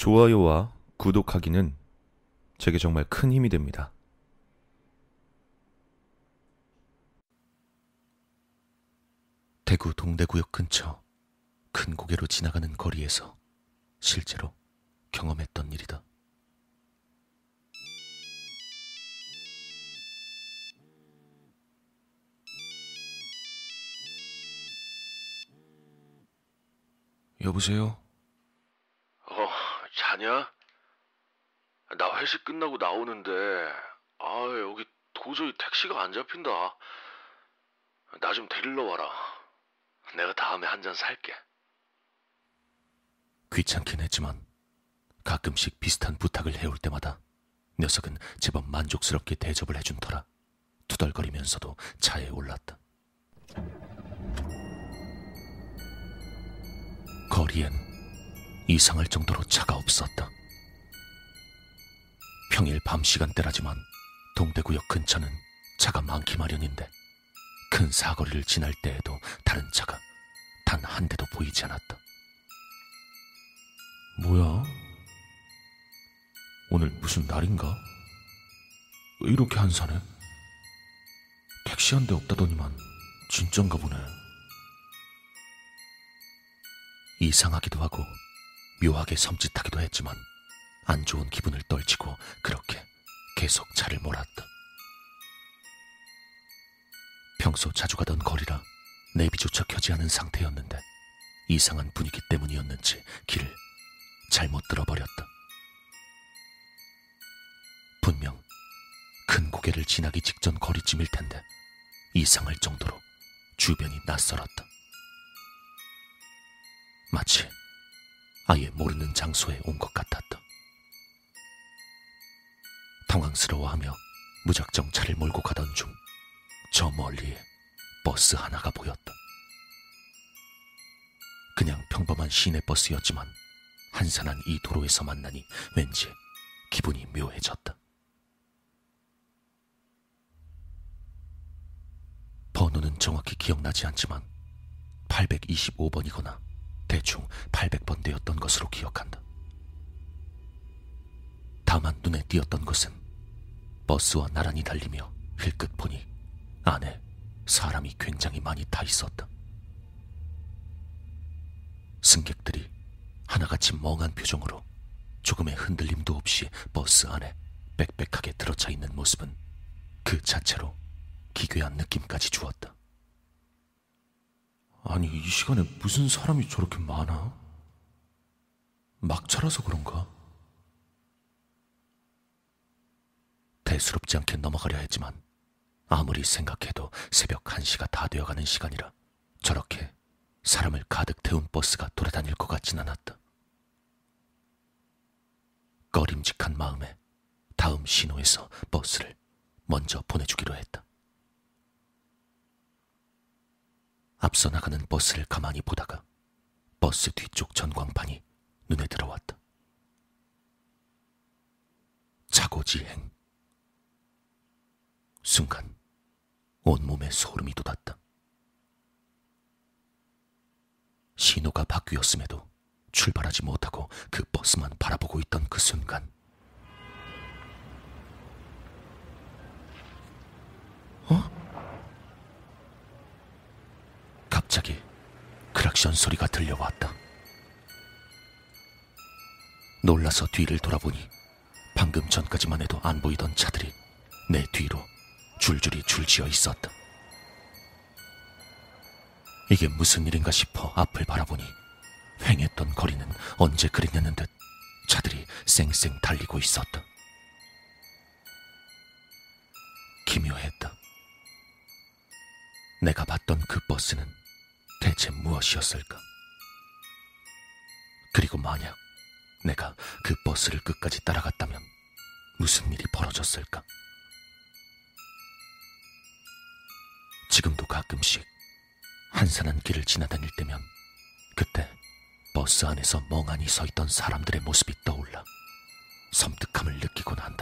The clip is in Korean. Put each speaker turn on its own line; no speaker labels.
좋아요와 구독하기는 제게 정말 큰 힘이 됩니다.
대구 동대구역 근처 큰 고개로 지나가는 거리에서 실제로 경험했던 일이다. 여보세요?
어, 자냐? 나 회식 끝나고 나오는데, 아, 여기 도저히 택시가 안 잡힌다. 나 좀 데리러 와라. 내가 다음에 한 잔 살게.
귀찮긴 했지만 가끔씩 비슷한 부탁을 해올 때마다 녀석은 제법 만족스럽게 대접을 해준 터라 투덜거리면서도 차에 올랐다. 거리엔 이상할 정도로 차가 없었다. 평일 밤 시간대라지만 동대구역 근처는 차가 많기 마련인데 큰 사거리를 지날 때에도 다른 차가 단 한 대도 보이지 않았다. 뭐야? 오늘 무슨 날인가? 왜 이렇게 한산해? 택시 한 대 없다더니만 진짠가 보네. 이상하기도 하고 묘하게 섬찟하기도 했지만 안 좋은 기분을 떨치고 그렇게 계속 차를 몰았다. 평소 자주 가던 거리라 내비조차 켜지 않은 상태였는데 이상한 분위기 때문이었는지 길을 잘못 들어버렸다. 분명 큰 고개를 지나기 직전 거리쯤일 텐데 이상할 정도로 주변이 낯설었다. 마치 아예 모르는 장소에 온 것 같았다. 당황스러워하며 무작정 차를 몰고 가던 중 저 멀리에 버스 하나가 보였다. 그냥 평범한 시내 버스였지만 한산한 이 도로에서 만나니 왠지 기분이 묘해졌다. 번호는 정확히 기억나지 않지만 825번이거나 대충 800번대였던 것으로 기억한다. 다만 눈에 띄었던 것은 버스와 나란히 달리며 힐끗 보니 안에 사람이 굉장히 많이 타 있었다. 승객들이 하나같이 멍한 표정으로 조금의 흔들림도 없이 버스 안에 빽빽하게 들어차 있는 모습은 그 자체로 기괴한 느낌까지 주었다. 아니, 이 시간에 무슨 사람이 저렇게 많아? 막차라서 그런가? 대수롭지 않게 넘어가려 했지만 아무리 생각해도 새벽 1시가 다 되어가는 시간이라 저렇게 사람을 가득 태운 버스가 돌아다닐 것 같진 않았다. 꺼림직한 마음에 다음 신호에서 버스를 먼저 보내주기로 했다. 앞서 나가는 버스를 가만히 보다가 버스 뒤쪽 전광판이 눈에 들어왔다. 차고지행. 순간 온몸에 소름이 돋았다. 신호가 바뀌었음에도 출발하지 못하고 그 버스만 바라보고 있던 그 순간 어? 갑자기 크락션 소리가 들려왔다. 놀라서 뒤를 돌아보니 방금 전까지만 해도 안 보이던 차들이 내 뒤로 줄줄이 줄지어 있었다. 이게 무슨 일인가 싶어 앞을 바라보니 횡했던 거리는 언제 그랬냐는 듯 차들이 쌩쌩 달리고 있었다. 기묘했다. 내가 봤던 그 버스는 대체 무엇이었을까? 그리고 만약 내가 그 버스를 끝까지 따라갔다면 무슨 일이 벌어졌을까? 지금도 가끔씩 한산한 길을 지나다닐 때면 그때 버스 안에서 멍하니 서 있던 사람들의 모습이 떠올라 섬뜩함을 느끼곤 한다.